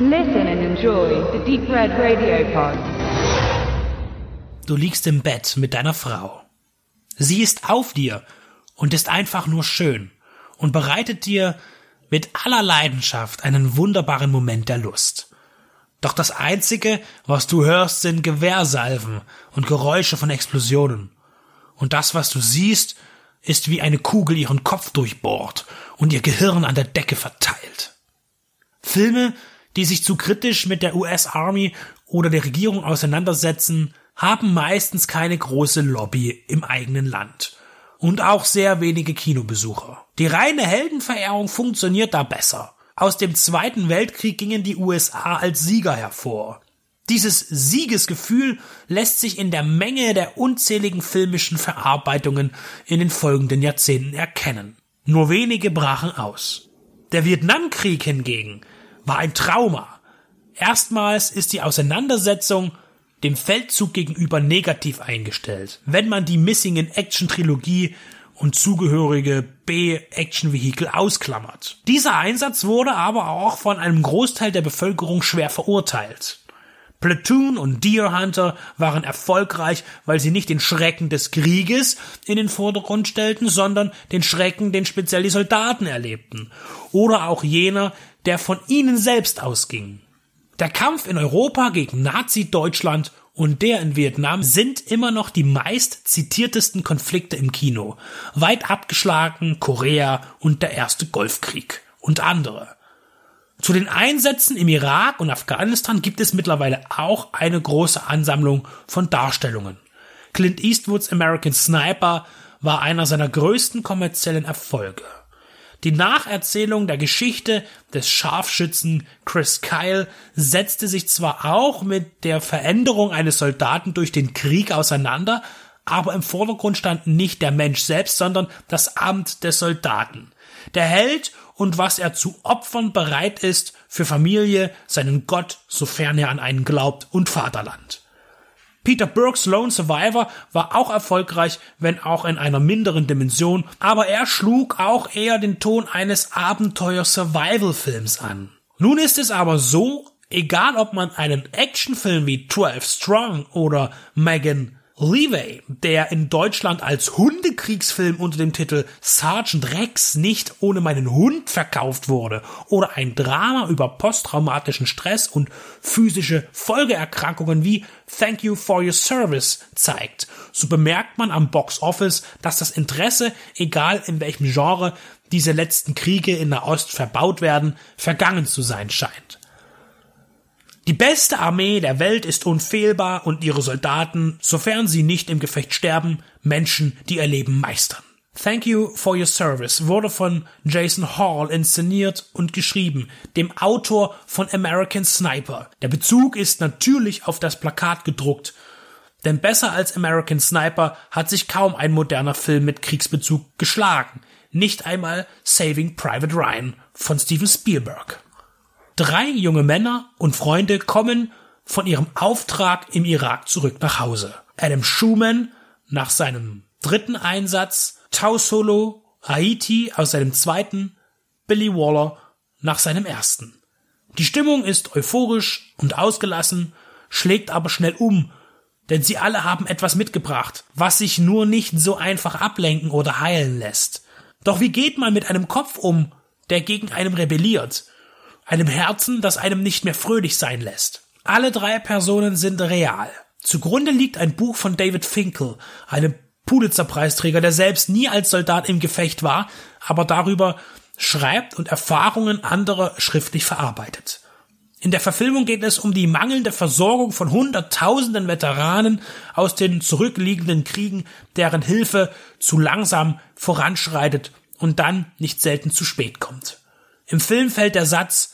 Listen and enjoy the Deep Red Radio Pod. Du liegst im Bett mit deiner Frau. Sie ist auf dir und ist einfach nur schön und bereitet dir mit aller Leidenschaft einen wunderbaren Moment der Lust. Doch das Einzige, was du hörst, sind Gewehrsalven und Geräusche von Explosionen. Und das, was du siehst, ist wie eine Kugel ihren Kopf durchbohrt und ihr Gehirn an der Decke verteilt. Filme, die sich zu kritisch mit der US Army oder der Regierung auseinandersetzen, haben meistens keine große Lobby im eigenen Land. Und auch sehr wenige Kinobesucher. Die reine Heldenverehrung funktioniert da besser. Aus dem Zweiten Weltkrieg gingen die USA als Sieger hervor. Dieses Siegesgefühl lässt sich in der Menge der unzähligen filmischen Verarbeitungen in den folgenden Jahrzehnten erkennen. Nur wenige brachen aus. Der Vietnamkrieg hingegen war ein Trauma. Erstmals ist die Auseinandersetzung dem Feldzug gegenüber negativ eingestellt. Wenn man die Missing in Action Trilogie und zugehörige B-Action-Vehikel ausklammert. Dieser Einsatz wurde aber auch von einem Großteil der Bevölkerung schwer verurteilt. Platoon und Deer Hunter waren erfolgreich, weil sie nicht den Schrecken des Krieges in den Vordergrund stellten, sondern den Schrecken, den speziell die Soldaten erlebten. Oder auch jener, der von ihnen selbst ausging. Der Kampf in Europa gegen Nazi-Deutschland und der in Vietnam sind immer noch die meist zitiertesten Konflikte im Kino. Weit abgeschlagen Korea und der erste Golfkrieg und andere. Zu den Einsätzen im Irak und Afghanistan gibt es mittlerweile auch eine große Ansammlung von Darstellungen. Clint Eastwoods American Sniper war einer seiner größten kommerziellen Erfolge. Die Nacherzählung der Geschichte des Scharfschützen Chris Kyle setzte sich zwar auch mit der Veränderung eines Soldaten durch den Krieg auseinander, aber im Vordergrund stand nicht der Mensch selbst, sondern das Amt des Soldaten. Der Held und was er zu opfern bereit ist für Familie, seinen Gott, sofern er an einen glaubt, und Vaterland. Peter Burks Lone Survivor war auch erfolgreich, wenn auch in einer minderen Dimension, aber er schlug auch eher den Ton eines Abenteuer-Survival-Films an. Nun ist es aber so, egal ob man einen Actionfilm wie 12 Strong oder Megan Levey, der in Deutschland als Hundekriegsfilm unter dem Titel Sergeant Rex nicht ohne meinen Hund verkauft wurde, oder ein Drama über posttraumatischen Stress und physische Folgeerkrankungen wie Thank You for Your Service zeigt, so bemerkt man am Box Office, dass das Interesse, egal in welchem Genre diese letzten Kriege in der Ost verbaut werden, vergangen zu sein scheint. Die beste Armee der Welt ist unfehlbar und ihre Soldaten, sofern sie nicht im Gefecht sterben, Menschen, die ihr Leben meistern. Thank You for Your Service wurde von Jason Hall inszeniert und geschrieben, dem Autor von American Sniper. Der Bezug ist natürlich auf das Plakat gedruckt, denn besser als American Sniper hat sich kaum ein moderner Film mit Kriegsbezug geschlagen. Nicht einmal Saving Private Ryan von Steven Spielberg. Drei junge Männer und Freunde kommen von ihrem Auftrag im Irak zurück nach Hause. Adam Schumann nach seinem dritten Einsatz, Tau Solo, Haiti aus seinem zweiten, Billy Waller nach seinem ersten. Die Stimmung ist euphorisch und ausgelassen, schlägt aber schnell um, denn sie alle haben etwas mitgebracht, was sich nur nicht so einfach ablenken oder heilen lässt. Doch wie geht man mit einem Kopf um, der gegen einem rebelliert? Einem Herzen, das einem nicht mehr fröhlich sein lässt. Alle drei Personen sind real. Zugrunde liegt ein Buch von David Finkel, einem Pulitzer-Preisträger, der selbst nie als Soldat im Gefecht war, aber darüber schreibt und Erfahrungen anderer schriftlich verarbeitet. In der Verfilmung geht es um die mangelnde Versorgung von Hunderttausenden Veteranen aus den zurückliegenden Kriegen, deren Hilfe zu langsam voranschreitet und dann nicht selten zu spät kommt. Im Film fällt der Satz,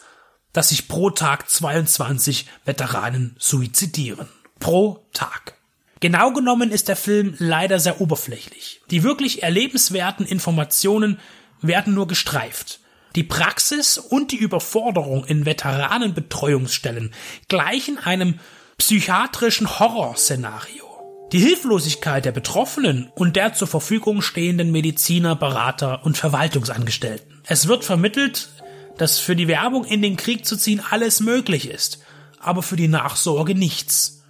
dass sich pro Tag 22 Veteranen suizidieren. Pro Tag. Genau genommen ist der Film leider sehr oberflächlich. Die wirklich erlebenswerten Informationen werden nur gestreift. Die Praxis und die Überforderung in Veteranenbetreuungsstellen gleichen einem psychiatrischen Horrorszenario. Die Hilflosigkeit der Betroffenen und der zur Verfügung stehenden Mediziner, Berater und Verwaltungsangestellten. Es wird vermittelt, dass für die Werbung in den Krieg zu ziehen alles möglich ist, aber für die Nachsorge nichts.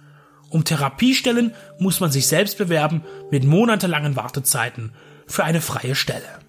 Um Therapiestellen muss man sich selbst bewerben mit monatelangen Wartezeiten für eine freie Stelle.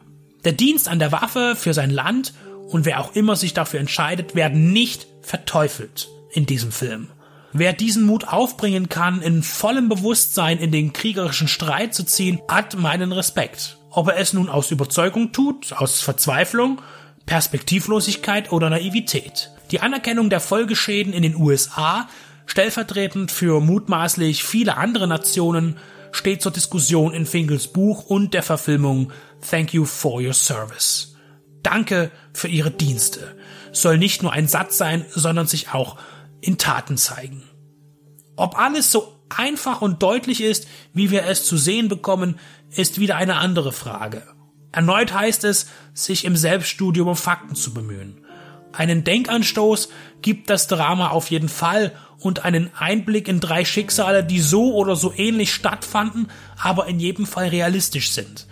Der Dienst an der Waffe für sein Land und wer auch immer sich dafür entscheidet, werden nicht verteufelt in diesem Film. Wer diesen Mut aufbringen kann, in vollem Bewusstsein in den kriegerischen Streit zu ziehen, hat meinen Respekt. Ob er es nun aus Überzeugung tut, aus Verzweiflung, Perspektivlosigkeit oder Naivität. Die Anerkennung der Folgeschäden in den USA, stellvertretend für mutmaßlich viele andere Nationen, steht zur Diskussion in Finkels Buch und der Verfilmung Thank You for Your Service. Danke für Ihre Dienste soll nicht nur ein Satz sein, sondern sich auch in Taten zeigen. Ob alles so einfach und deutlich ist, wie wir es zu sehen bekommen, ist wieder eine andere Frage. Erneut heißt es, sich im Selbststudium um Fakten zu bemühen. Einen Denkanstoß gibt das Drama auf jeden Fall und einen Einblick in drei Schicksale, die so oder so ähnlich stattfanden, aber in jedem Fall realistisch sind.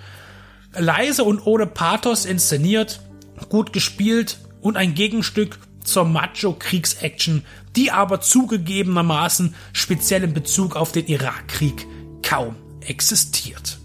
Leise und ohne Pathos inszeniert, gut gespielt und ein Gegenstück zur Macho-Kriegsaction, die aber zugegebenermaßen speziell in Bezug auf den Irakkrieg kaum existiert.